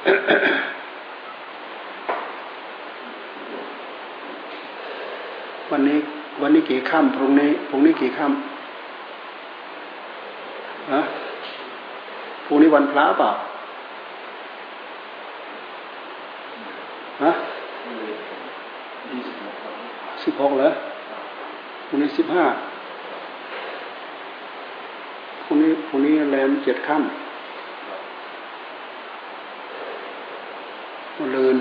วันนี้ วันนี้กี่ค่ำพรุ่งนี้พรุ่งนี้กี่ค่ำฮะพรุ่งนี้วันพระเปล่าฮะสิบหกเหรอพรุ่งนี้สิบห้าพรุ่งนี้พรุ่งนี้แรมเจ็ดค่ำ วันลืน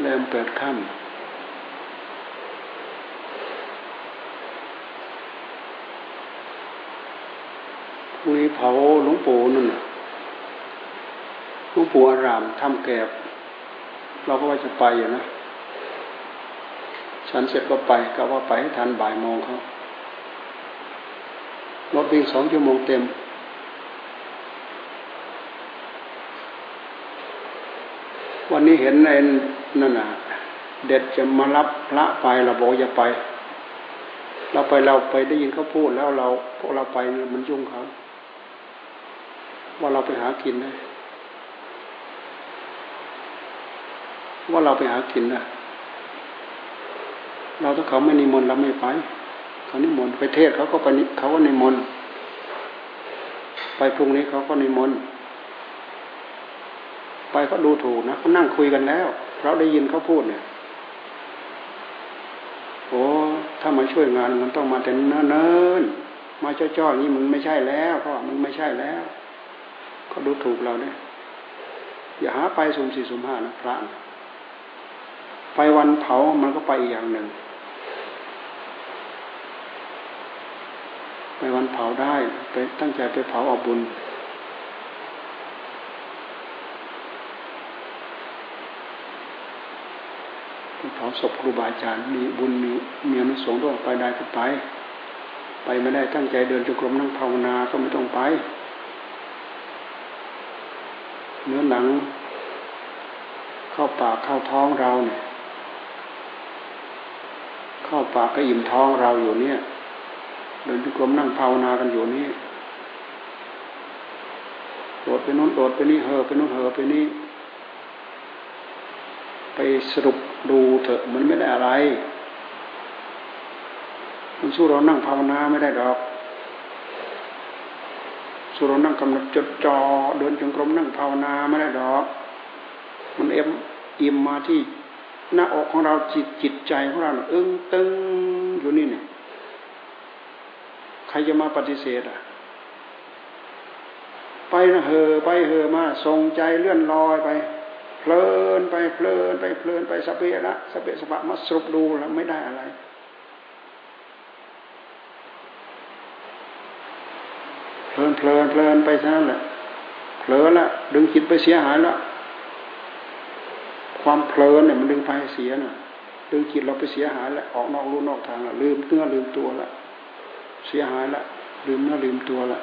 แรมแปดค่ำพรุ่งนี้เผาหลวงปู่นั่นหลวงปู่อารามทำแกบ เราก็ว่าจะไปอยู่นะ ฉันเสร็จก็ไปก็ว่าไปให้ทันบ่ายโมงเขารถวิ่งสองชั่วโมงเต็ม วันนี้เห็นในนั่นน่ะ เด็ดจะมารับพระไปเราบอกอย่าไป เราไปเราไปได้ยินเขาพูดแล้วเราพวกเราไปมันยุ่งเขาว่าเราไปหากินได้ว่าเราไปหากินนะเราถ้าเขาไม่นิมนต์เราไม่ไป เขานิมนต์ไปเทศเขาก็ไปเขาก็นิมนต์ไปพรุ่งนี้เขาก็นิมนต์ ไปเขาดูถูกนะเขานั่งคุยกันแล้ว เราได้ยินเขาพูดเนี่ยโอ้ถ้ามาช่วยงานมันต้องมาแต่เนิ่นๆมาจ้อๆนี้มันไม่ใช่แล้วเพราะมันไม่ใช่แล้วเขาดูถูกเราเนี่ยอย่าหาไปสุ่มสี่สุ่มห้านะพระนะไปวันเผามันก็ไปอีกอย่างหนึ่ง ไปวันเผาได้ ไปตั้งใจไปเผาเอาบุญ เผาศพครูบาอาจารย์มีบุญมีมีอนุสงส์ด้วยไปได้ก็ไป ไปไม่ได้ตั้งใจเดินจุกรมนั่งภาวนาก็ไม่ต้องไป เนื้อหนัง เข้าปากเข้าท้องเราเนี่ย เข้าปากก็อิ่มท้องเราอยู่เนี่ย เดินจุกรมนั่งภาวนากันอยู่นี่โดดไปโน้นโดดไปนี่เหอไปโน้นเหอไปนี่ ไปสรุปดูเถอะมันไม่ได้อะไร มันสู้เรานั่งภาวนาไม่ได้ดอกสู้เรานั่งกำหนดจดจอ่อเดินจงกรมนั่งภาวนาไม่ได้ดอก มันเอ็มอิ่มมาที่หน้าอกของเราจิตจิตใจของเราอึ้งตึงอยู่นี่เนี่ยใครจะมาปฏิเสธอะ ไปนะเหอไปเหอมาทรงใจเลื่อนลอยไป เพลินไปเพลินไปเพลินไปสเปะละสเปะสปะมาสรุปดูแล้วไม่ได้อะไร เพลินเพลินเพลินไปซะนั่นแหละเผลอละดึงจิตไปเสียหายล้วความเพลินเนี่ยมันดึงไปเสียน่ะดึงจิตเราไปเสียหายล้วออกนอกรูนอกทางละลืมเนื้อลืมตัวละเสียหายละลืมเนื้อลืมตัวละ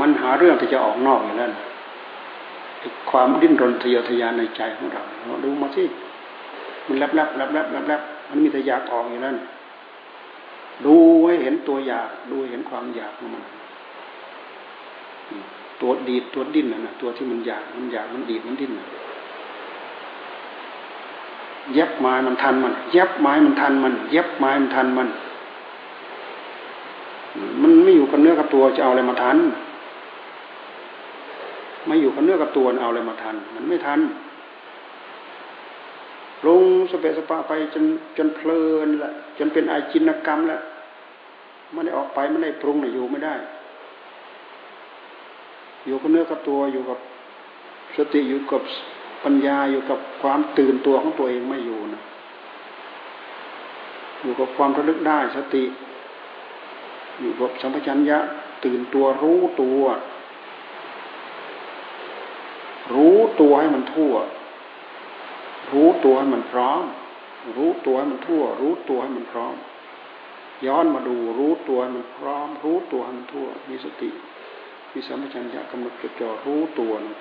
มันหาเรื่องที่จะออกนอกอย่างนั้น ความดิ้นรนทะเยอทะยานในใจของเราเราดูมาสิมันแลบแลบแลบแลบแลบแลบมันมีแต่อยากออกอย่างนั้นดูให้เห็นตัวอยากดูเห็นความอยากของมันตัวดีดตัวดิ้นนะตัวที่มันอยากมันอยากมันดีดมันดิ้นเย็บไม้มันทันมันเย็บไม้มันทันมันเย็บไม้มันทันมัน มันไม่อยู่กับเนื้อกับตัวจะเอาอะไรมาทัน ไม่อยู่กับเนื้อกับตัวเอาอะไรมาทัน มันไม่ทันลงสเปสปาไปจนจนเพลินละจนเป็นอาจินกรรมล้วไม่ได้ออกไปไม่ได้ปรุงอยู่ไม่ได้ อยู่กับเนื้อกับตัวอยู่กับสติอยู่กับปัญญาอยู่กับความตื่นตัวของตัวเองไม่อยู่นะอยู่กับความระลึกได้สติ อยู่กับสัมปชัญญะตื่นตัวรู้ตัว รู้ตัวให้มันทั่ว รู้ตัวให้มันพร้อม รู้ตัวให้มันทั่ว รู้ตัวให้มันพร้อม ย้อนมาดูรู้ตัวให้มันพร้อม รู้ตัวให้มันทั่ว มีสติมีสัมปชัญญะกำหนดจดจ่อรู้ตัวนะ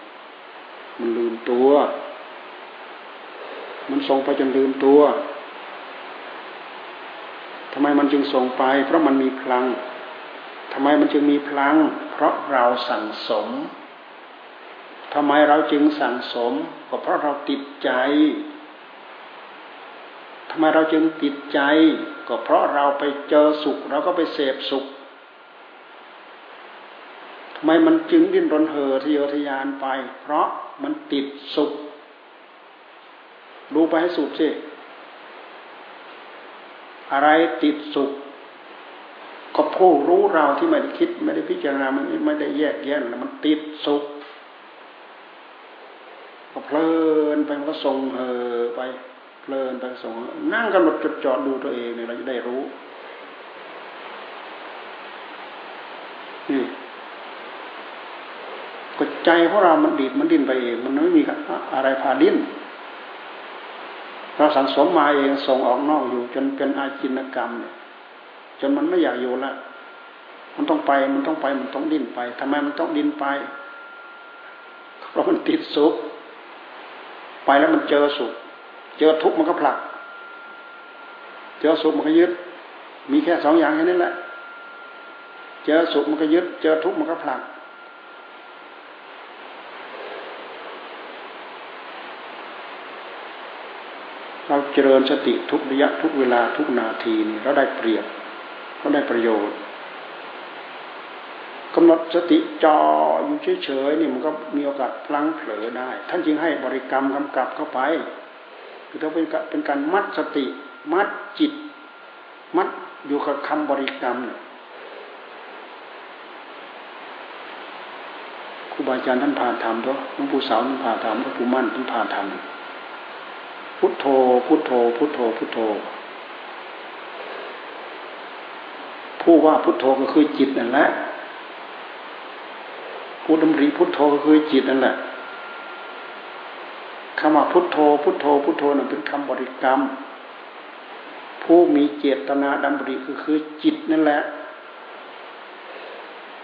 มันลืมตัว มันส่งไปจนลืมตัวทำไมมันจึงส่งไป เพราะมันมีพลังทำไมมันจึงมีพลัง เพราะเราสั่งสม ทำไมเราจึงสั่งสม ก็เพราะเราติดใจทำไมเราจึงติดใจ ก็เพราะเราไปเจอสุข เราก็ไปเสพสุขทำไมมันจึงดิ้นรนเห่อทะเยอทะยานไป เพราะมันติดสุขดูไปให้สุดสิอะไรติดสุข ก็ผู้รู้เราที่ไม่ได้คิด ไม่ได้พิจารณาไม่ไม่ได้แยกแยะมันติดสุข ก็เพลินไปมันก็ส่งเห่อไปเพลินไปส่งนั่งกำหนดจดจ่อดูตัวเองเนี่ยเราจะได้รู้นี่ก็ใจของเรามันดีดมันดิ้นไปเอง มันไม่มีอะไรพาดิ้นเราสังสมมาเองส่งออกนอกอยู่ จนเป็นอาจินกรรมเนี่ยจนมันไม่อยากอยู่ละมันต้องไปมันต้องไปมันต้องดิ้นไปทำไมมันต้องดิ้นไปเพราะมันติดสุข ไปแล้วมันเจอสุข เจอทุกข์มันก็ผลัก เจอสุขมันก็ยึด มีแค่สองอย่างแค่นี้แหละ เจอสุขมันก็ยึด เจอทุกข์มันก็ผลัก เราเจริญสติทุกระยะทุกเวลาทุกนาทีนี่เราได้เปรียบเราได้ประโยชน์ กำหนดสติจออยู่เฉยๆนี่มันก็มีโอกาสพลั้งเผลอได้ ท่านจึงให้บริกรรมกำกับเข้าไป คือต้องเป็นเป็นการมัดสติ มัดจิต มัดอยู่กับคำบริกรรมเนี่ยครูบาอาจารย์ท่านพาทำตัวหลวงปู่สาวท่านพาทำหลวงปู่มั่นท่านพาทำพุทโธ พุทโธ พุทโธ พุทโธ ผู้ว่าพุทโธก็คือจิตนั่นแหละ ผู้ดำริพุทโธคือจิตนั่นแหละคำว่าพุทโธ พุทโธ พุทโธนั่นเป็นคำบริกรรม ผู้มีเจตนาดำริคือคือจิตนั่นแหละ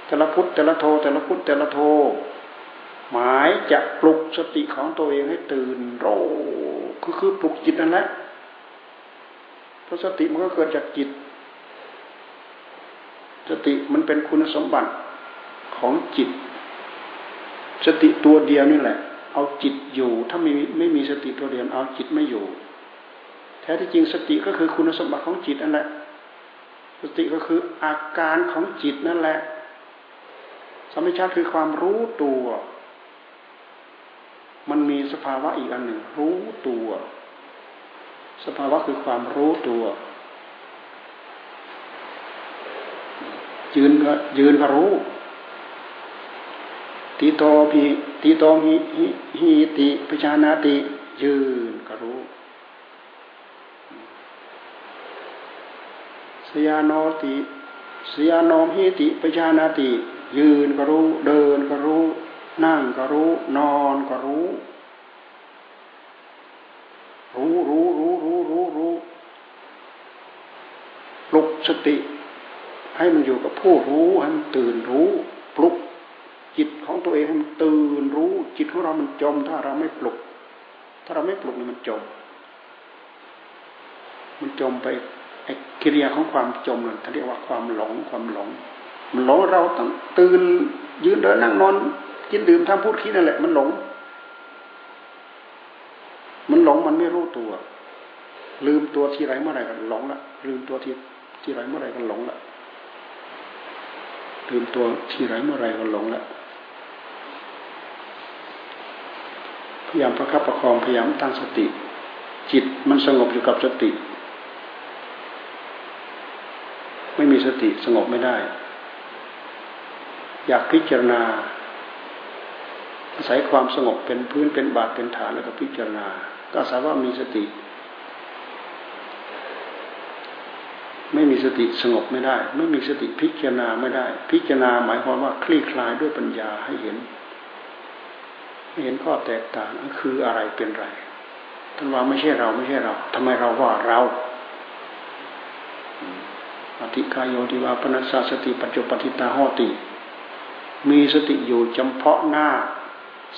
แต่ละพุทแต่ละโธแต่ละพุทแต่ละโธหมายจะปลุกสติของตัวเองให้ตื่นโรคือคือปลุกจิตนั่นแหละเพราะสติมันก็เกิดจากจิต สติมันเป็นคุณสมบัติของจิต สติตัวเดียวนี่แหละ เอาจิตอยู่ ถ้าไม่ไม่มีสติตัวเดียวเอาจิตไม่อยู่ แท้ที่จริงสติก็คือคุณสมบัติของจิตนั่นแหละ สติก็คืออาการของจิตนั่นแหละสมิชาคือความรู้ตัว มันมีสภาวะอีกอันหนึ่ง รู้ตัว สภาวะคือความรู้ตัวยืนก็ยืนก็รู้ ติโตมีติโตมีหิติปิชานาติ ยืนก็รู้สยานโนติสยานโนหิติปิชานาติ ยืนก็รู้ เดินก็รู้ นั่งก็รู้ นอนก็รู้ รู้รู้รู้รู้รู้รู้ปลุกสติ ให้มันอยู่กับผู้รู้ให้มันตื่นรู้ปลุก จิตของตัวเองให้มันตื่นรู้ จิตของเรามันจม ถ้าเราไม่ปลุก ถ้าเราไม่ปลุกนี่มันจม มันจมไปไอ้กิริยาของความจมนั่นเขาเรียกว่าความหลงความหลงมันหลงเราต้องตื่นยืนเดินนั่งนอนกินดื่มทำพูดคิดนั่นแหละ มันหลง มันหลงมันไม่รู้ตัว ลืมตัวที่ไรเมื่อไรก็หลงละลืมตัวที่ที่ไรเมื่อไรก็หลงละลืมตัวที่ไรเมื่อไรก็หลงละ พยายามประคับประคองพยายามตั้งสติ จิตมันสงบอยู่กับสติ ไม่มีสติสงบไม่ได้ อยากพิจารณาอาศัยความสงบเป็นพื้นเป็นบาดเป็นฐานแล้วก็พิจารณา ก็อาศัยว่ามีสติ ไม่มีสติสงบไม่ได้ ไม่มีสติพิจารณาไม่ได้ พิจารณาหมายความว่าคลี่คลายด้วยปัญญาให้เห็น เห็นข้อแตกต่างคืออะไรเป็นไรท่านว่าไม่ใช่เราไม่ใช่เราทำไมเราว่าเราอธิกายโยติวาปนัสสสติปัจจุปฏิตาหอติ มีสติอยู่จำเพาะหน้า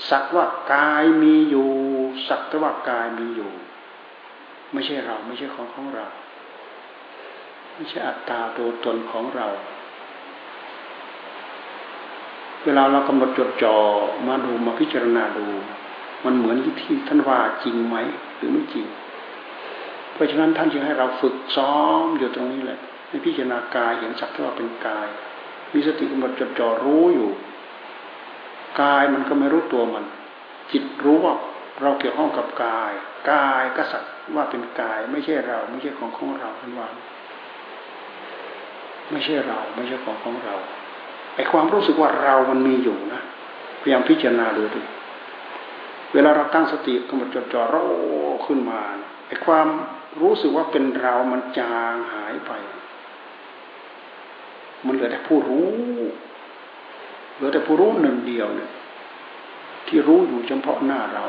สักว่ากายมีอยู่ สักแต่ว่ากายมีอยู่ ไม่ใช่เราไม่ใช่ของของเรา ไม่ใช่อัตตาตัวตนของเรา เวลาเรากำหนดจดจ่อมาดูมาพิจารณาดู มันเหมือนที่ท่านว่าจริงไหมหรือไม่จริง เพราะฉะนั้นท่านจึงให้เราฝึกซ้อมอยู่ตรงนี้แหละในพิจารณากายเห็นสักว่าเป็นกาย มีสติกำหนดจดจ่อรู้อยู่ กายมันก็ไม่รู้ตัวมัน จิตรู้ว่าเราเกี่ยวข้องกับกาย กายก็สักว่าเป็นกาย ไม่ใช่เรา ไม่ใช่ของของเราท่านว่าไม่ใช่เราไม่ใช่ของของเรา ไอความรู้สึกว่าเรามันมีอยู่นะพยายามพิจารณาดูดิเวลาเราตั้งสติกำหนดจดจ่อรขึ้นมาไอความรู้สึกว่าเป็นเรามันจางหายไป มันเหลือแต่ผู้รู้ เหลือแต่ผู้รู้หนึ่งเดียวเนี่ยที่รู้อยู่เฉพาะหน้าเรา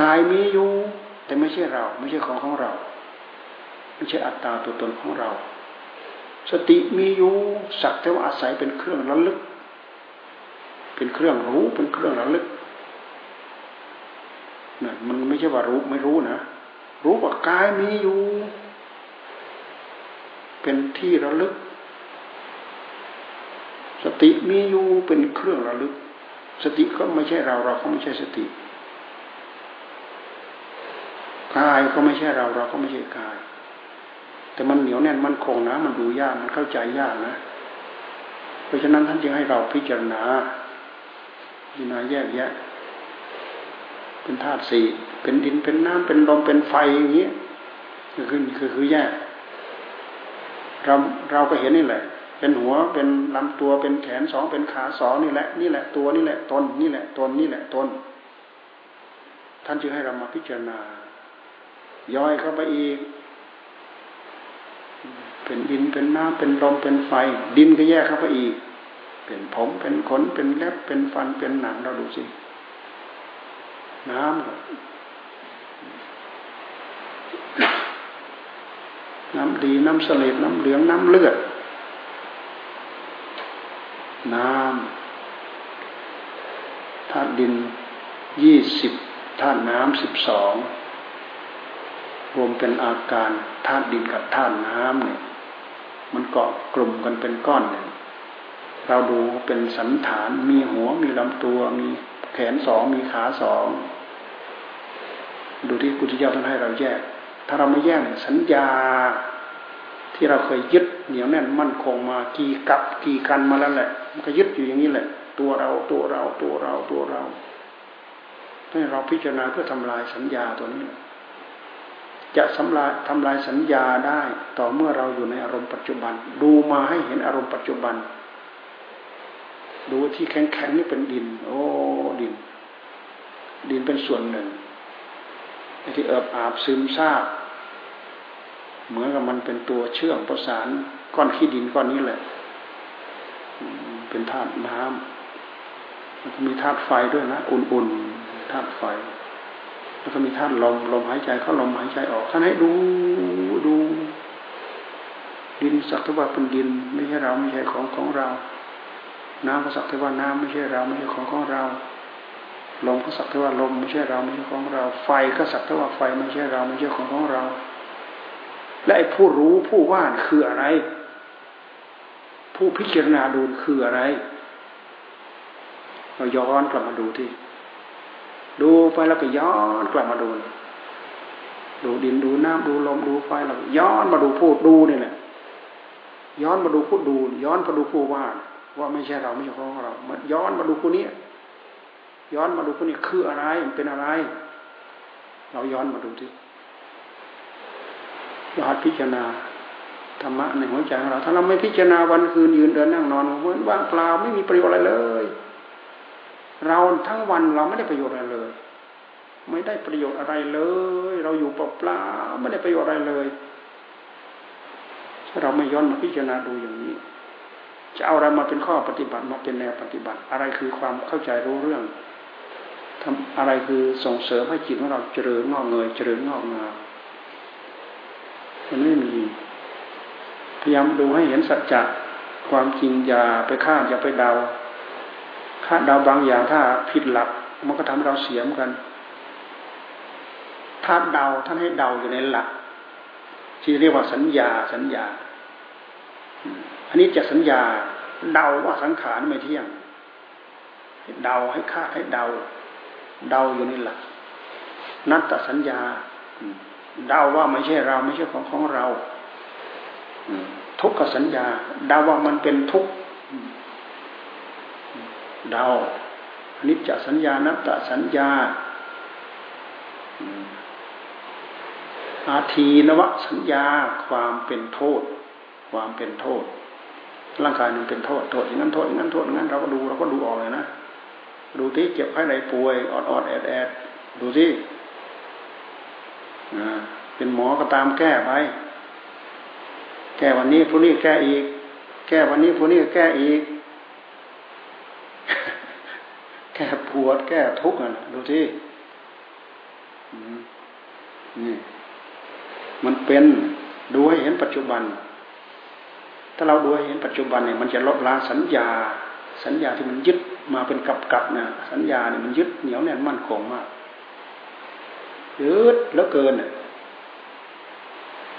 กายมีอยู่ แต่ไม่ใช่เรา ไม่ใช่ของของเรา ไม่ใช่อัตตาตัวตนของเรา สติมีอยู่สักแต่ว่าอาศัยเป็นเครื่องระลึก เป็นเครื่องรู้เป็นเครื่องระลึกนั่นมันไม่ใช่ว่ารู้ไม่รู้นะรู้ว่ากายมีอยู่ เป็นที่ระลึก สติมีอยู่เป็นเครื่องระลึก สติก็ไม่ใช่เราเราก็ไม่ใช่สติกายก็ไม่ใช่เราเราก็ไม่ใช่กาย แต่มันเหนียวแน่นมันคงนะ มันดูยากมันเข้าใจยากนะ เพราะฉะนั้นท่านจึงให้เราพิจารณาพิจารณาแยกแยะ เป็นธาตุสี่เป็นดินเป็นน้ำเป็นลมเป็นไฟอย่างนี้คือคือคือแยกเราเราก็เห็นนี่แหละ เป็นหัวเป็นลำตัวเป็นแขนสองเป็นขาสองนี่แหละ นี่แหละตัวนี่แหละตนนี่แหละตนนี่แหละตนท่านจึงให้เรามาพิจารณา ย่อยเข้าไปอีก เป็นดินเป็นน้ำเป็นลมเป็นไฟ ดินก็แยกเข้าไปอีก เป็นผมเป็นขนเป็นเล็บเป็นฟันเป็นหนังเราดูสิ น้ำน้ำดีน้ำเสลดน้ำเหลืองน้ำเลือด น้ำธาตุดินยี่สิบธาตุน้ำสิบสองรวมเป็นอาการธาตุดินกับธาตุน้ำเนี่ย มันเกาะกลุ่มกันเป็นก้อนเนี่ยเราดูเป็นสันฐาน มีหัว มีลำตัว มีแขนสอง มีขาสอง ดูที่กุฏิเจ้าท่านให้เราแยก ถ้าเราไม่แยกสัญญาที่เราเคยยึดเหนียวแน่นมั่นคงมากี่กับกี่กันมาแล้วแหละ มันก็ยึดอยู่อย่างนี้แหละ ตัวเราตัวเราตัวเราตัวเราให้เราพิจารณาเพื่อทำลายสัญญาตัวนี้ จะทำลายทำลายสัญญาได้ ต่อเมื่อเราอยู่ในอารมณ์ปัจจุบัน ดูมาให้เห็นอารมณ์ปัจจุบัน ดูที่แข็งแข็งนี่เป็นดิน โอ้ดิน ดินเป็นส่วนหนึ่งที่เอิบอาบซึมซาบเหมือนกับมันเป็นตัวเชื่อมประสานก้อนขี้ดินก้อนนี้แหละ เป็นธาตุน้ำแล้วก็มีธาตุไฟด้วยนะ อุ่นๆธาตุไฟ แล้วก็มีธาตุลมลมหายใจเข้าลมหายใจออกท่านให้ดูดูดินสักทว่าเป็นดิน ไม่ใช่เราไม่ใช่ของของเรา น้ำก็สักทว่าน้ำไม่ใช่เราไม่ใช่ของของเราลมก็สักทว่าลมไม่ใช่เราไม่ใช่ของเรา ไฟก็สักทว่าไฟไม่ใช่เราไม่ใช่ของของเรา และไอ้ผู้รู้ผู้ว่านคืออะไร ผู้พิจารณาดูคืออะไร เราย้อนกลับมาดูที่ ดูไปแล้วก็ย้อนกลับมาดู ดูดินดูน้ำดูลมดูไฟเราย้อนมาดูผู้ดูนี่แหละย้อนมาดูผู้ดู ย้อนมาดูผู้ว่า ว่าไม่ใช่เราไม่ใช่ของเรามาย้อนมาดูผู้นี้ย้อนมาดูผู้นี้คืออะไรมันเป็นอะไร เราย้อนมาดูที่เราหัดพิจารณาธรรมะในหัวใจของเรา ถ้าเราไม่พิจารณาวันคืนยืนเดินนั่งนอนเหมือนว่างเปล่าไม่มีประโยชน์อะไรเลย เราทั้งวันเราไม่ได้ประโยชน์อะไรเลย ไม่ได้ประโยชน์อะไรเลย เราอยู่เปล่าๆไม่ได้ประโยชน์อะไรเลยถ้าเราไม่ย้อนมาพิจารณาดูอย่างนี้ จะเอาอะไรมาเป็นข้อปฏิบัติมาเป็นแนวปฏิบัติ อะไรคือความเข้าใจรู้เรื่องทำอะไรคือส่งเสริมให้จิตของเราเจริญงอกเงยเจริญงอกงามมันไม่มี พยายามดูให้เห็นสัจจะความจริงอย่าไปคาดอย่าไปเดาาดเดาบางอย่างถ้าผิดหลัก มันก็ทำเราเสียมกัน ถ้าเดาท่านให้เดาอยู่ในหลัก ที่เรียกว่าสัญญาสัญญา อันนี้จะสัญญาเดาว่าสังขารไม่เที่ยงเดาให้คาดให้เดา เดาอยู่ในหละนัตตสัญญาเดาว่าไม่ใช่เราไม่ใช่ของของเราทุกขสัญญาเดาว่ามันเป็นทุกข์ เดาอนิจจสัญญานัตตสัญญา อาทีนวสัญญาความเป็นโทษ ความเป็นโทษ ร่างกายมันเป็นโทษโทษอย่างนั้นโทษอย่างนั้นโทษอย่างนั้นเราก็ดูเราก็ดูออกเลยนะดูที่เจ็บไข้ไหนป่วยอดอดแอดแอดดูที่เป็นหมอก็ตามแก้ไปแก้วันนี้พรุ่งนี้แก้อีก แก้วันนี้พรุ่งนี้แก้อีก แก้ป วดแก้ทุกข์อะดูที่นี่ มันเป็นดูให้เห็นปัจจุบัน ถ้าเราดูให้เห็นปัจจุบันเนี่ยมันจะลดละสัญญา สัญญาที่มันยึดมาเป็นกับกับนะสัญญาเนี่ยมันยึดเหนียวแน่นมั่นคงมากยึดแล้วเกิน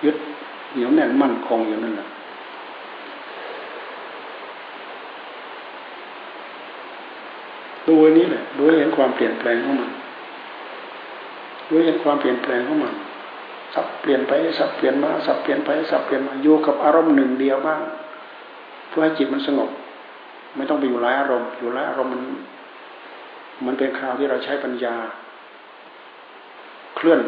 ยึดเหนียวแน่นมั่นคงอยู่นั่นแหละ ดูนี้แหละดูเห็นความเปลี่ยนแปลงของมันดูเห็นความเปลี่ยนแปลงของมัน สับเปลี่ยนไปสับเปลี่ยนมาสับเปลี่ยนไปสับเปลี่ยนมาอยู่กับอารมณ์หนึ่งเดียวบ้างเพื่อให้จิตมันสงบ ไม่ต้องไปอยู่หลายอารมณ์ อยู่หลายอารมณ์มัน มันเป็นคราวที่เราใช้ปัญญา เคลื่อน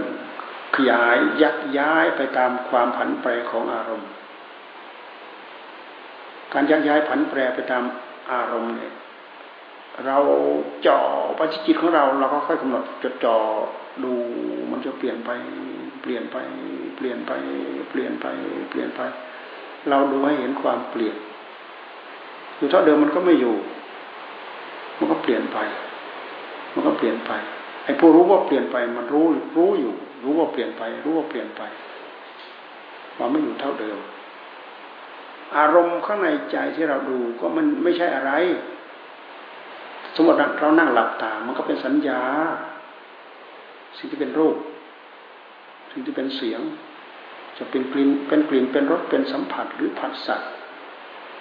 ขยายยักย้ายไปตามความผันแปรของอารมณ์ การยักย้ายผันแปรไปตามอารมณ์เนี่ย เราจ่อปัจจิตของเรา เราก็ค่อยกำหนดจดจ่อดูมันจะเปลี่ยนไป เปลี่ยนไป เปลี่ยนไป เปลี่ยนไป เปลี่ยนไป เราดูให้เห็นความเปลี่ยน อยู่เท่าเดิมมันก็ไม่อยู่ มันก็เปลี่ยนไป มันก็เปลี่ยนไป ไอ้ผู้รู้ว่าเปลี่ยนไป มันรู้รู้อยู่ รู้ว่าเปลี่ยนไป รู้ว่าเปลี่ยนไปมันไม่อยู่เท่าเดิม อารมณ์ข้างในใจที่เราดูก็มันไม่ใช่อะไร สมมติเรานั่งหลับตา มันก็เป็นสัญญา สิ่งที่เป็นรูป สิ่งที่เป็นเสียง จะเป็นกลิ่นเป็นกลิ่นเป็นรสเป็นสัมผัสหรือผัสสะ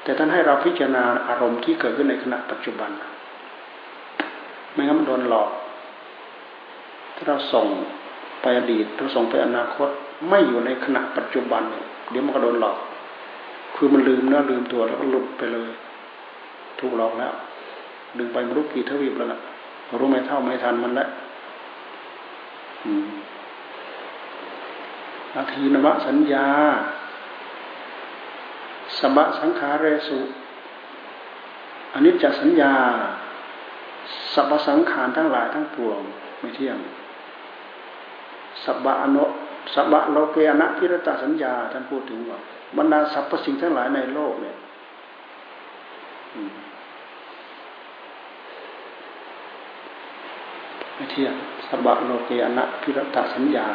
แต่ท่านให้เราพิจารณาอารมณ์ที่เกิดขึ้นในขณะปัจจุบัน ไม่งั้นมันโดนหลอก ถ้าเราส่งไปอดีตเราส่งไปอนาคต ไม่อยู่ในขณะปัจจุบันเนี่ยเดี๋ยวมันก็โดนหลอก คือมันลืมเนื้อลืมตัวแล้วก็หลุดไปเลย ถูกหลอกแล้ว ดึงไปมรุกกี่ทวีปแล้วล่ะรู้ไม่เท่าไม่ทันมันแล้วอาทีนวสัญญาสบะสังขาเรสุอนิจจสัญญาสัพสังขารทั้งหลายทั้งปวงไม่เที่ยงสับบะอนสับบะโลเกอนะพิรตสัญญาท่านพูดถึงว่าบรรดาสรรพสิ่งทั้งหลายในโลกเนี่ย ไม่เที่ยงสบะโลเกอนะพิรตสัญญา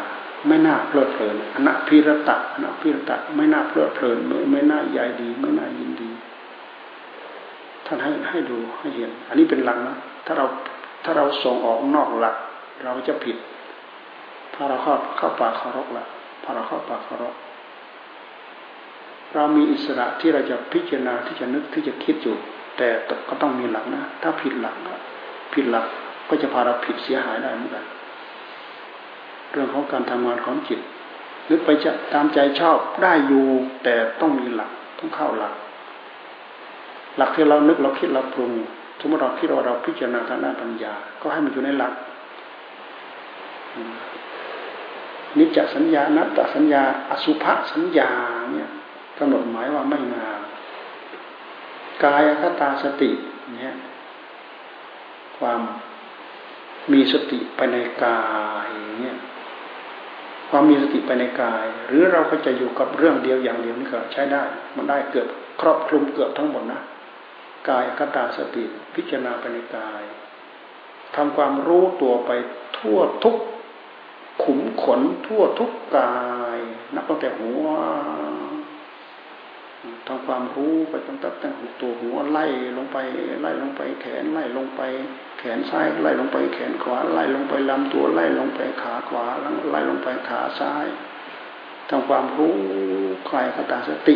ไม่น่าเพลิดเพลินอนะพิรตะอนะพิรตะไม่น่าเพลิดเพลินไม่ไม่น่าใหญ่ดี ไม่น่ายินดีท่านให้ให้ดูให้เห็น อันนี้เป็นหลักนะถ้าเราถ้าเราส่งออกนอกหลัก เราจะผิดถ้าเราเข้าเข้าป่าคารกละพอเราเข้าป่าคารกเรามีอิสระที่เราจะพิจารณาที่จะนึกที่จะคิดอยู่ แต่ก็ต้องมีหลักนะ ถ้าผิดหลักผิดหลัก ก็จะพาเราผิดเสียหายได้เหมือนกัน เรื่องของการทำงานของจิตนึกไปจะตามใจชอบได้อยู่ แต่ต้องมีหลักต้องเข้าหลัก หลักที่เรานึกเราคิดเราปรุงสมมติเราคิดว่าเราพิจารณาทางด้านปัญญา ก็ให้มันอยู่ในหลักนิจจสัญญานัตตสัญญา อสุภสัญญาเนี่ยกำหนดหมายว่าไม่งามกายคตาสติเนี่ยความ มีสติไปในกายเนี่ยความมีสติไปในกาย หรือเราก็จะอยู่กับเรื่องเดียวอย่างเดียวนี่ก็ใช้ได้ มันได้เกือบครอบคลุมเกือบทั้งหมดนะกายคตาสติพิจารณาไปในกายทำความรู้ตัวไปทั่วทุกขุมขนทั่วทุกกาย นับตั้งแต่หัว ทำความรู้ไปตั้งแต่ตั้งตัวหัวไล่ลงไปไล่ลงไปแขนไล่ลงไป แขนซ้ายไล่ลงไปแขนขวาไล่ลงไปลำตัวไล่ลงไปขาขวาไล่ลงไปขาซ้ายทำความรู้คลายคตาสติ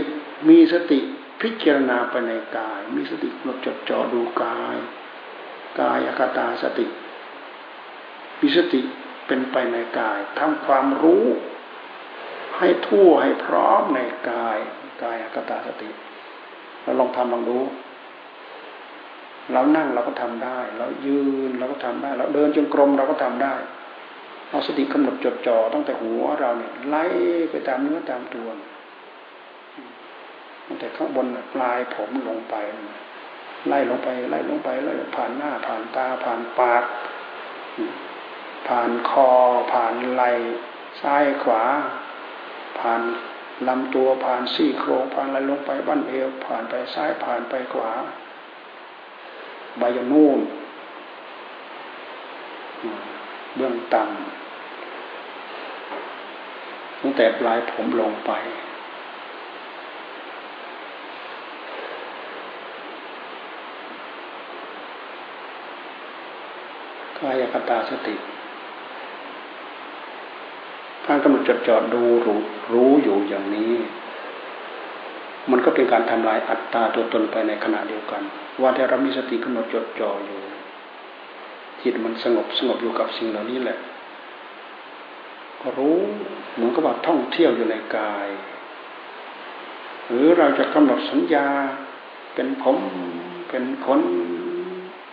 มีสติพิจารณาไปในกาย มีสติกำหนดจดจ่อดูกาย กายอกตาสติมีสติเป็นไปในกายทำความรู้ ให้ทั่วให้พร้อมในกาย กายอกตาสติ เราลองทำลองดูเรานั่งเราก็ทำได้เรายืนเราก็ทำได้ เราเดินจงกรมเราก็ทำได้เอาสติกำหนดจดจ่อตั้งแต่หัวเราเนี่ยไล่ไปตามเนื้อตามตัวตั้งแต่ข้างบนปลายผมลงไป ไล่ลงไป ไล่ลงไปไล่ผ่านหน้า ผ่านตา ผ่านปาก ผ่านคอ ผ่านไหล่ซ้ายขวา ผ่าน ลำตัวผ่านซี่โครงผ่านอะไรลงไปบั้นเอวผ่านไปซ้ายผ่านไปขวาใบยนูนเบื้องต่ำตั้งแต่ปลายผมลงไป กายคตาสติ การกำหนดจดจ่อดูรู้รู้อยู่อย่างนี้ มันก็เป็นการทำลายอัตตาตัวตนไปในขณะเดียวกัน ว่าแต่เรามีสติกำหนดจดจ่ออยู่จิตมันสงบสงบอยู่กับสิ่งเหล่านี้แหละก็รู้เหมือนกับว่าท่องเที่ยวอยู่ในกาย หรือเราจะกำหนดสัญญาเป็นผมเป็นขน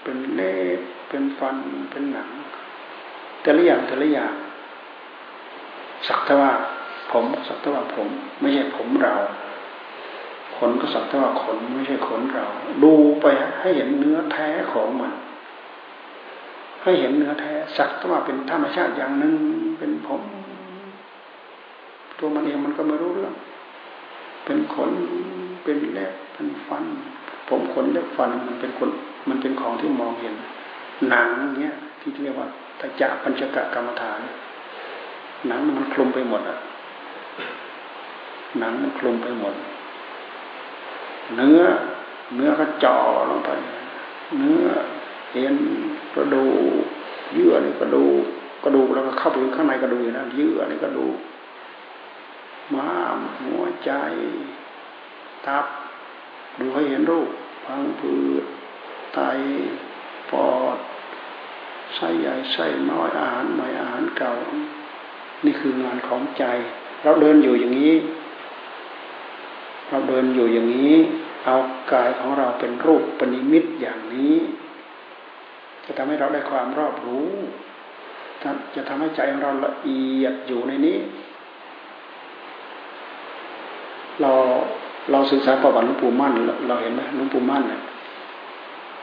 เป็นเล็บเป็นฟันเป็นหนัง แต่ละอย่างแต่ละอย่าง สักแต่ว่าผมสักแต่ว่าผม ไม่ใช่ผมเราขนก็สักแต่ว่าขนไม่ใช่ขนเรา ดูไปให้เห็นเนื้อแท้ของมัน ให้เห็นเนื้อแท้ สักแต่ว่าเป็นธรรมชาติอย่างหนึ่งเป็นผม ตัวมันเองมันก็ไม่รู้เรื่อง เป็นขนเป็นเล็บเป็นฟัน ผมขนเล็บฟันมันเป็นคนมันเป็นของที่มองเห็น หนังเนี้ยที่เรียกว่าตะจะปัญจกะกรรมฐาน หนังมันคลุมไปหมดอะ หนังมันคลุมไปหมด เนื้อ เนื้อก็จ่อลงไป เนื้อเอ็นกระดูกเยื่อนี่กระดูกกระดูกแล้วก็เข้าไปข้างในกระดูกนะเยื่อนี่กระดูกม้ามหัวใจ ตับดูให้เห็นรูปพังผืดไตปอดไส้ใหญ่ไส้น้อยอาหารใหม่อาหารเก่า นี่คืองานของใจ เราเดินอยู่อย่างนี้ เราเดินอยู่อย่างนี้ เอากายของเราเป็นรูปปณิมิตอย่างนี้ จะทำให้เราได้ความรอบรู้ จะทำให้ใจของเราละเอียดอยู่ในนี้ เราเราศึกษาประวัติหลวงปู่มั่น เราเห็นไหมหลวงปู่มั่นเนี่ย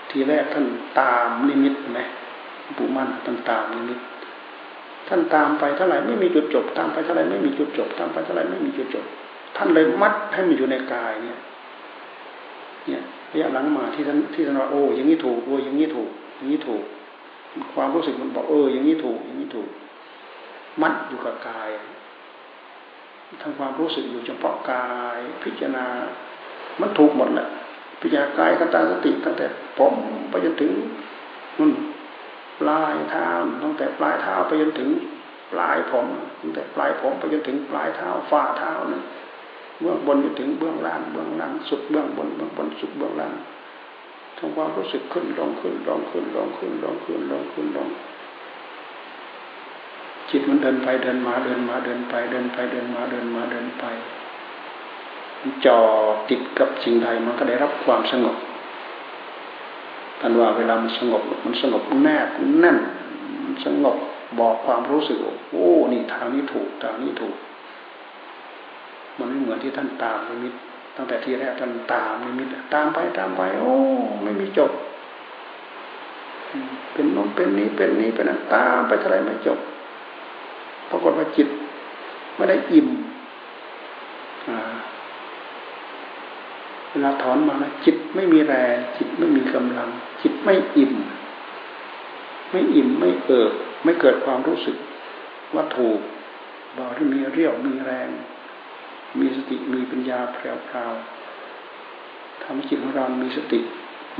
ทีแรกท่านตามนิมิตไหมหลวงปู่มั่นท่านตามนิมิต ท่านตามไปเท่าไหร่ไม่มีจุดจบ ตามไปเท่าไหร่ไม่มีจุดจบ ตามไปเท่าไหร่ไม่มีจุดจบ ท่านเลยมัดให้มันอยู่ในกายเนี่ย เนี่ยระยะหลังมาที่ท่านที่ท่านว่าโอ้อย่างนี้ถูกโอ้อย่างนี้ถูก อย่างนี้ถูก ความรู้สึกมันบอกเออ อย่างนี้ถูก อย่างนี้ถูก มัดอยู่กับกายทำความรู้สึกอยู่เฉพาะกาย พิจารณา มันถูกหมดแหละพิจารณากายกตาสติตั้งแต่ผมไปจนถึงนั่น ปลายเท้าตั้งแต่ปลายเท้าไปจนถึงปลายผมตั้งแต่ปลายผมไปจนถึงปลายเท้าฝ่าเท้านั่นเบื้องบนไปถึงเบื้องล่างเบื้องล่างสุดเบื้องบนเบื้องบนสุดเบื้องล่างทำความรู้สึกขึ้นลงขึ้นลงขึ้นลงขึ้นลงขึ้นลงขึ้นลงจิตมันเดินไปเดินมาเดินมาเดินไปเดินไปเดินมาเดินมาเดินไปจ่อติดกับสิ่งใดมันก็ได้รับความสงบ ตันว่าเวลามันสงบมันสงบแนบแน่นมันสงบบอกความรู้สึกโอ้นี่ทางนี้ถูกทางนี้ถูก มันไม่เหมือนที่ท่านตามนิมิตตั้งแต่ที่แรกท่านตามนิมิตตามไปตามไป โอ้ไม่มีจบ เป็นโน้นเป็นนี้เป็นนี้เป็นนั้นตามไปเท่าไรไม่จบปรากฏว่าจิตไม่ได้อิ่มเว ลาถอนมานะจิตไม่มีแรงจิตไม่มีกำลัง จิตไม่อิ่ม ไม่อิ่มไม่เอิบไม่เกิดความรู้สึกว่าถูกบอกที่มีเรี่ยวมีแรง มีสติมีปัญญาแผ่วๆทำให้จิตของเรามีสติ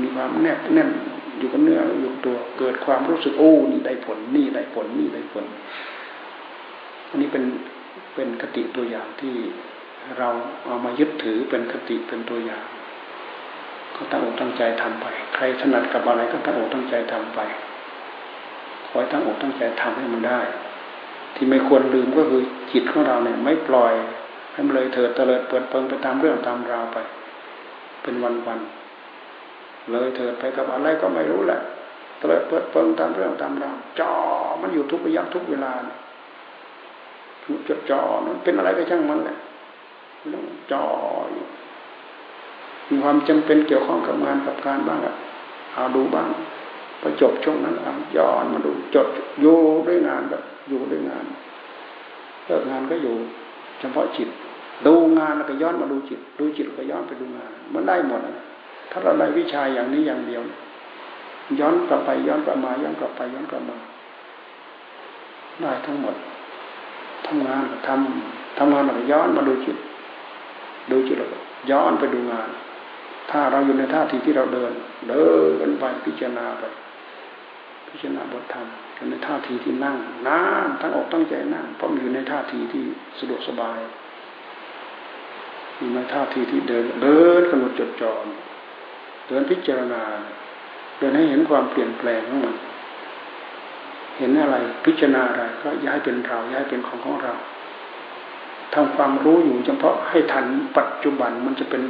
มีความแนบแน่นอยู่กับเนื้ออยู่ตัวเกิดความรู้สึกโอ้นี่ได้ผลนี่ได้ผลนี่ได้ผล อันนี้เป็นเป็นคติตัวอย่างที่ เราเอามายึดถือเป็นคติเป็นตัวอย่าง ก็ตั้งอกตั้งใจทำไป ใครถนัดกับอะไรก็ตั้งอกตั้งใจทำไปคอยตั้งอกตั้งใจทำให้มันได้ ที่ไม่ควรลืมก็คือจิตของเราเนี่ย ไม่ปล่อยให้มันเลยเถิดเตลิดเปิดเปิงไปตามเรื่องตามราวไป เป็นวันวันเลยเถิดไปกับอะไรก็ไม่รู้แหละเตลิดเปิดเปิงตามเรื่องตามราวจอมันอยู่ทุกระยะทุกเวลาจดจอมันเป็นอะไรก็ช่างมันแหละ ต้องจ่อมีความจำเป็นเกี่ยวข้องกับงานกับการบ้างอะเอาดูบ้างพอจบช่วงนั้นเอาย้อนมาดูจดอยู่ด้วยงานแบบอยู่ด้วยงานเลิกงานก็อยู่ เฉพาะจิต ดูงานแล้วก็ย้อนมาดูจิต ดูจิตก็ย้อนไปดูงาน มันได้หมดถ้าเราได้วิชาอย่างนี้อย่างเดียว ย้อนกลับไปย้อนกลับมาย้อนกลับไปย้อนกลับมาได้ทั้งหมดทำงานทำทำงานแล้วก็ย้อนมาดูจิต ดูจิตแล้วก็ย้อนไปดูงาน ถ้าเราอยู่ในท่าทีที่เราเดิน เดินไปพิจารณาไป พิจารณาบทธรรมอยู่ในท่าทีที่นั่งนั่งทั้งอกตั้งใจนั่งเพราะมันอยู่ในท่าทีที่สะดวกสบายอยู่ในท่าทีที่เดินเดินกำหนดจดจ่อเดินพิจารณา เดินให้เห็นความเปลี่ยนแปลงของมันเห็นอะไรพิจารณาอะไรก็ย้ายเป็นเราย้ายเป็นของของเรา ทำความรู้อยู่เฉพาะให้ทันปัจจุบันมันจะเป็น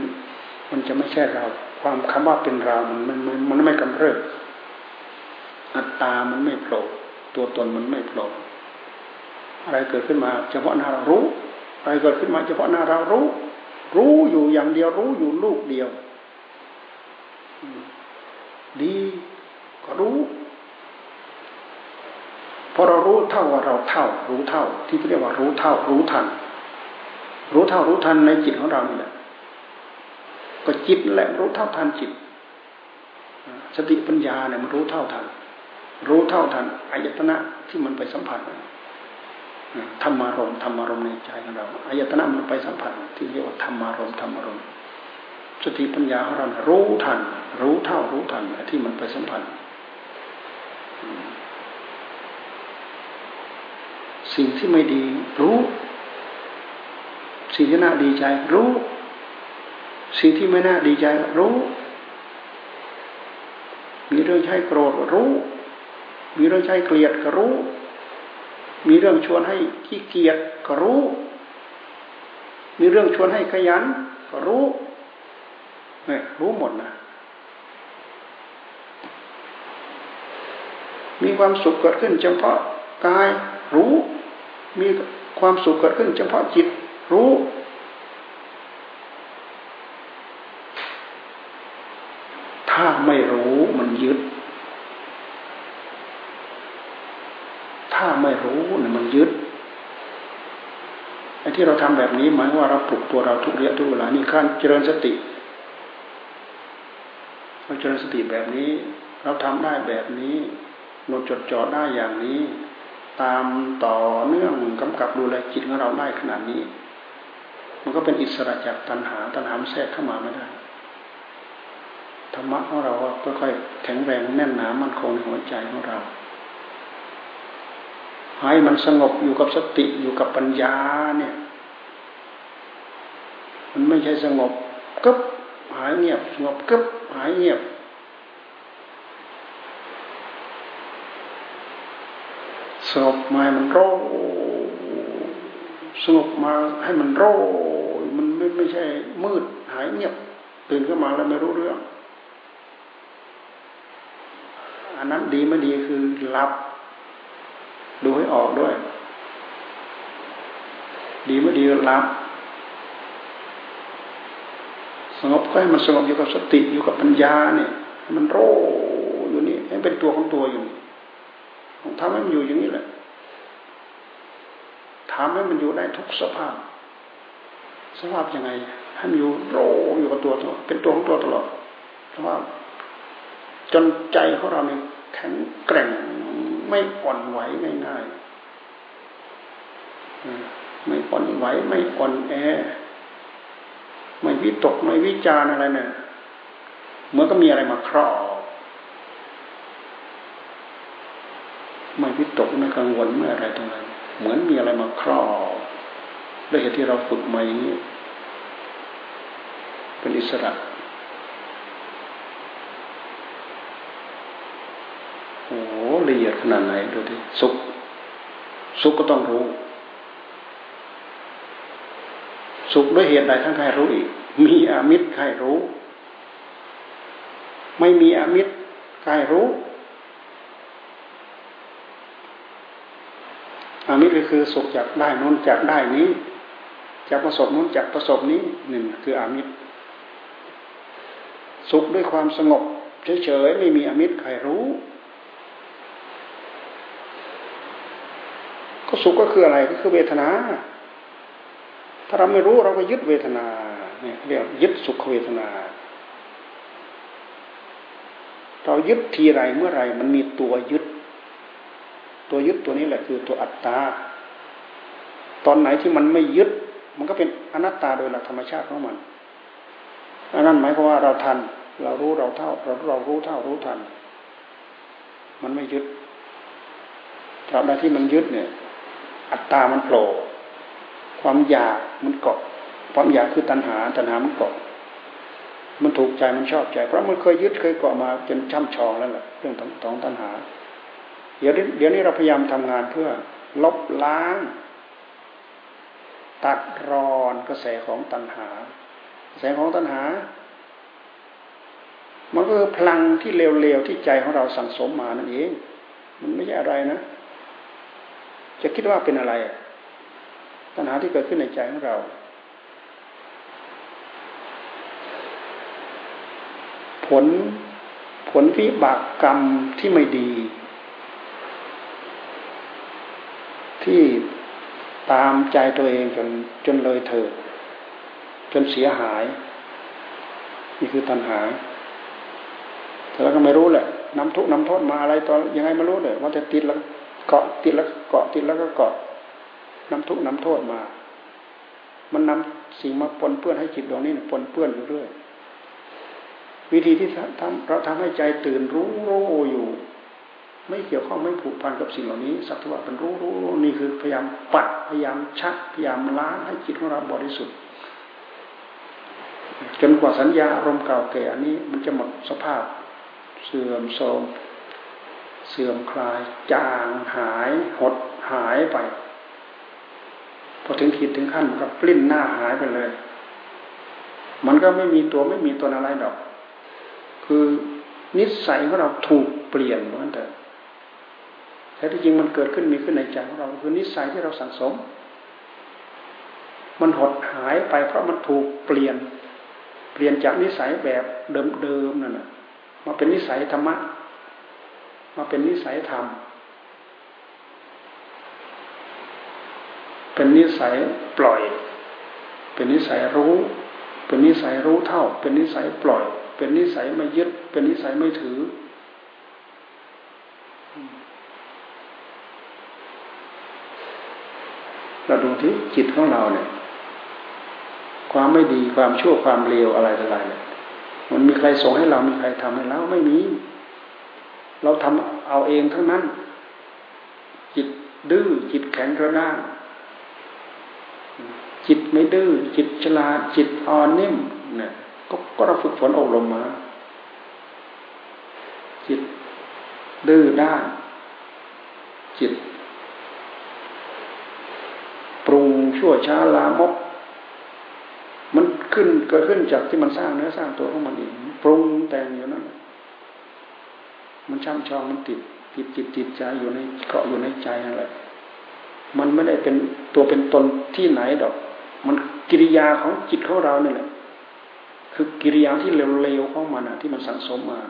มันจะไม่ใช่เรา ความคำว่าเป็นเรา มันมันมันไม่กำเริบอัตตามันไม่โผล่ตัวตนมันไม่โผล่อะไรเกิดขึ้นมา เฉพาะหน้าเรารู้ อะไรเกิดขึ้นมาเฉพาะหน้าเรารู้ รู้อยู่อย่างเดียวรู้อยู่ลูกเดียว ดีก็รู้พอเรารู้เท่าว่าเราเท่า รู้เท่า ที่เรียกว่ารู้เท่า รู้ทัน รู้เท่ารู้ทันในจิตของเรานี่แหละก็จิตแหละรู้เท่าทันจิต สติปัญญาเนี่ยมันรู้เท่าทัน รู้เท่าทันอายตนะที่มันไปสัมผัสธรรมารมธรรมารมในใจของเราอายตนะมันไปสัมผัส ที่เรียกว่าธรรมารมธรรมารมสติปัญญาของเรารู้ทัน รู้เท่ารู้ทันที่มันไปสัมผัสสิ่งที่ไม่ดีรู้ สิ่งที่น่าดีใจ รู้ สิ่งที่ไม่น่าดีใจ รู้ มีเรื่องใช้โกรธรู้ มีเรื่องใช้เกลียดก็รู้ มีเรื่องชวนให้ขี้เกียจก็รู้ มีเรื่องชวนให้ขยัน ก็รู้เนี่ยรู้หมดนะมีความสุขเกิดขึ้นเฉพาะกายรู้ มีความสุขเกิดขึ้นเฉพาะจิต รู้ ถ้าไม่รู้มันยึด ถ้าไม่รู้เนี่ยมันยึดไอ้ที่เราทำแบบนี้หมายว่าเราปลุกตัวเราทุกเรื่องทุกเวลานี่ขั้นเจริญสติเราเจริญสติแบบนี้ เราทำได้แบบนี้เราจดจ่อได้อย่างนี้ ตามต่อเนื่องกำกับดูแลจิตของเราได้ขนาดนี้ มันก็เป็นอิสระจากตัณหา ตัณหาแทรกเข้ามาไม่ได้ ธรรมะของเราก็ค่อยแข็งแรงแน่นหนามั่นคงในหัวใจของเรา ให้มันสงบอยู่กับสติอยู่กับปัญญาเนี่ย มันไม่ใช่สงบกึบหายเงียบสงบกึบหายเงียบสงบมามันโร สงบมาให้มันโรยมันไม่ไม่ใช่มืดหายเงียบตื่นขึ้นมาแล้วไม่รู้เรื่อง อันนั้นดีไม่ดีคือหลับ ดูให้ออกด้วย ดีไม่ดีหลับ สงบก็ให้มันสงบอยู่กับสติอยู่กับปัญญาเนี่ยมันโรอยู่นี่ให้เป็นตัวของตัวอยู่ทำให้มันอยู่อย่างนี้แหละ ทำให้มันอยู่ได้ทุกสภาพ สภาพยังไงให้มันอยู่โรอยู่กับตัวตัวเป็นตัวของตัวตลอดสภาพจนใจของเราเนี่ยแข็งแกร่งไม่อ่อนไหวง่ายๆไม่อ่อนไหวไม่อ่อนแอ ไม่วิตกไม่วิจารอะไรเนี่ยเหมือนก็มีอะไรมาครอบไม่วิตกไม่กังวลไม่อะไรตรงนั้น เหมือนมีอะไรมาครอบด้วยเหตุที่เราฝึกมาอย่างนี้เป็นอิสระโอ้ละเอียดขนาดไหนดูดิสุขสุขก็ต้องรู้ สุขด้วยเหตุใดทั้งใครรู้อีก มีอามิตรใครรู้ ไม่มีอามิตรใครรู้ อามิตรก็คือสุขจากได้นู้นจากได้นี้ จากประสบนู้นจากประสบนี้หนึ่งคืออามิตร สุขด้วยความสงบเฉยๆไม่มีอมิตรใครรู้ ก็สุขก็คืออะไรก็คือเวทนา ถ้าเราไม่รู้เราก็ยึดเวทนาเนี่ยเรียกยึดสุขเวทนา เรายึดทีไรเมื่อไรมันมีตัวยึด ตัวยึดตัวนี้แหละคือตัวอัตตา ตอนไหนที่มันไม่ยึด มันก็เป็นอนัตตาโดยหลักธรรมชาติของมันอันนั้นหมายความว่าเราทัน เรารู้เราเท่า เราเรารู้เท่ารู้ทัน มันไม่ยึดตราบใดที่มันยึดเนี่ย อัตตามันโผล่ความอยากมันเกาะความอยากคือตัณหา ตัณหามันเกาะมันถูกใจมันชอบใจ เพราะมันเคยยึดเคยเกาะมาจนช่ำชองแล้วแหละเรื่องของตัณหา เดี๋ยวนี้เดี๋ยวนี้เราพยายามทำงานเพื่อลบล้าง ตัดรอนกระแสของตัณหา กระแสของตัณหา มันก็คือพลังที่เร็วๆที่ใจของเราสั่งสมมานั่นเอง มันไม่ใช่อะไรนะ จะคิดว่าเป็นอะไร ตัณหาที่เกิดขึ้นในใจของเราผลผลวิบากกรรมที่ไม่ดี ที่ตามใจตัวเองจนจนเลยเถิด จนเสียหาย นี่คือตัณหาแต่เราก็ไม่รู้แหละน้ำทุกน้ำโทษมาอะไรตอนยังไงไม่รู้เลยว่าจะติดแล้วเกาะติดแล้วเกาะติดแล้วก็เกาะน้ำทุกน้ำโทษมา มันนำสิ่งมาปนเปื้อนให้จิตดวงนี้ปนเปื้อนอยู่เรื่อยวิธีที่ทำเราทำให้ใจตื่นรู้รู้อยู่ ไม่เกี่ยวข้องไม่ผูกพันกับสิ่งเหล่านี้ สักว่าเป็นรู้รู้นี่คือพยายามปัดพยายามชักพยายามล้างให้จิตของเราบริสุทธิ์จนกว่าสัญญาอารมณ์เก่าแก่อันนี้มันจะหมดสภาพเสื่อมโทรมเสื่อมคลายจางหายหดหายไป พอถึงขีดถึงขั้นก็ปลิ้นหน้าหายไปเลย มันก็ไม่มีตัวไม่มีตนอะไรดอก คือนิสัยของเราถูกเปลี่ยนเหมือนแต่ แต่ที่จริงมันเกิดขึ้นมีขึ้นในใจของเราคือนิสัยที่เราสั่งสม มันหดหายไปเพราะมันถูกเปลี่ยน เปลี่ยนจากนิสัยแบบเดิมๆนั่นแหะมาเป็นนิสัยธรรมะ มาเป็นนิสัยธรรม เป็นนิสัยปล่อย เป็นนิสัยรู้ เป็นนิสัยรู้เท่า เป็นนิสัยปล่อย เป็นนิสัยไม่ยึด เป็นนิสัยไม่ถือเราดู ที่จิตของเราเนี่ย ความไม่ดีความชั่วความเลวอะไรอะไรเนี่ยมันมีใครส่งให้เรามีใครทำให้เราไม่มี เราทำเอาเองทั้งนั้น จิตดื้อจิตแข็งกระด้างจิตไม่ดื้อจิตฉลาดจิตอ่อนนิ่มเนี่ยก็ก็เราฝึกฝนอบรมมา จิตดื้อด้านจิตปรุง ชั่วช้าลามก มันขึ้นเกิดขึ้นจากที่มันสร้างเนื้อสร้างตัวของมันเองปรุงแต่งอยู่นั้นมันช่ำชองมันติดติดจิตติดใจอยู่ในเกาะอยู่ในใจนั่นแหละมันไม่ได้เป็นตัวเป็นตนที่ไหนดอก มันกิริยาของจิตของเราเนี่ยแหละ คือกิริยาที่เร็วๆของมันอะที่มันสั่งสมมา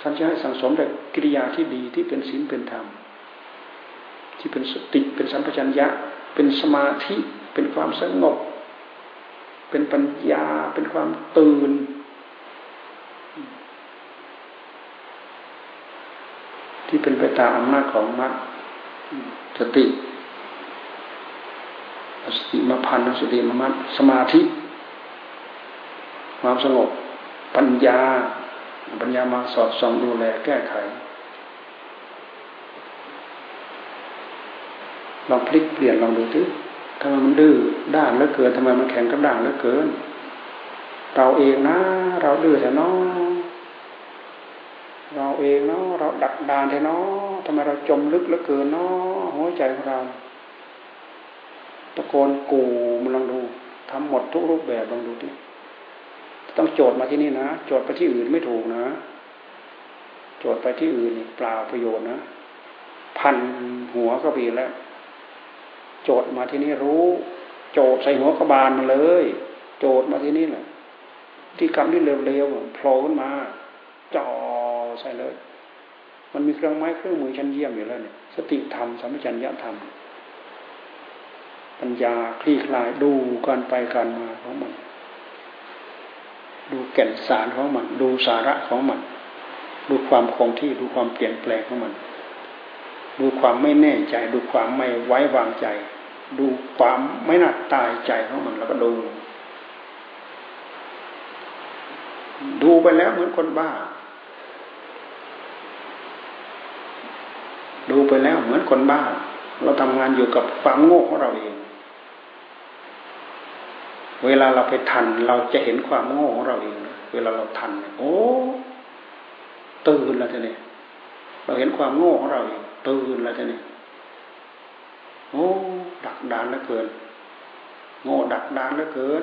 ท่านจะให้สั่งสมแต่กิริยาที่ดีที่เป็นศีลเป็นธรรม ที่เป็นสติเป็นสัมปชัญญะ เป็นสมาธิเป็นความสงบ เป็นปัญญา เป็นความตื่น ที่เป็นไปตามอำนาจของมรรคสติสติมาพันสติมามัดสมาธิ ความสงบ ปัญญา ปัญญามาสอดส่องดูแลแก้ไข ลองพลิกเปลี่ยนลองดูทีทำไมมันดื้อด้านเหลือเกินทำไมมันแข็งกระด้างเหลือเกิน เราเองนะ เราดื้อแต่น้องเราเองเนาะเราดักดานแท้เนาะทำไมเราจมลึกเหลือเกินเนาะหัวใจของเราตะโกนกูมันลองดูทำหมดทุกรูปแบบลองดูดิต้องโจทย์มาที่นี่นะโจทย์ไปที่อื่นไม่ถูกนะ โจทย์ไปที่อื่นเปล่าประโยชน์นะ พันหัวก็ปีแล้ว โจทย์มาที่นี่รู้ โจทย์ใส่หัวกระบาลมาเลย โจทย์มาที่นี่แหละที่กรรมที่เร็วๆโผล่ขึ้นมาจ่อใส่เลย มันมีเครื่องไม้เครื่องมือชั้นเยี่ยมอยู่แล้วเนี่ย สติธรรมสัมปชัญญะธรรม ปัญญาคลี่คลายดูการไปการมาของมัน ดูแก่นสารของมัน ดูสาระของมัน ดูความคงที่ดูความเปลี่ยนแปลงของมัน ดูความไม่แน่ใจ ดูความไม่ไว้วางใจ ดูความไม่น่าตายใจของมันแล้วก็ดูดูไปแล้วเหมือนคนบ้า ดูไปแล้วเหมือนคนบ้า เราทำงานอยู่กับความโง่ของเราเอง เวลาเราไปทัน เราจะเห็นความโง่ของเราเอง เวลาเราทัน โอ้ตื่นแล้วทีนี้เราเห็นความโง่ของเราเอง ตื่นแล้วจะนี่โอ้ดักดานเหลือเกิน โง่ดักดานเหลือเกิน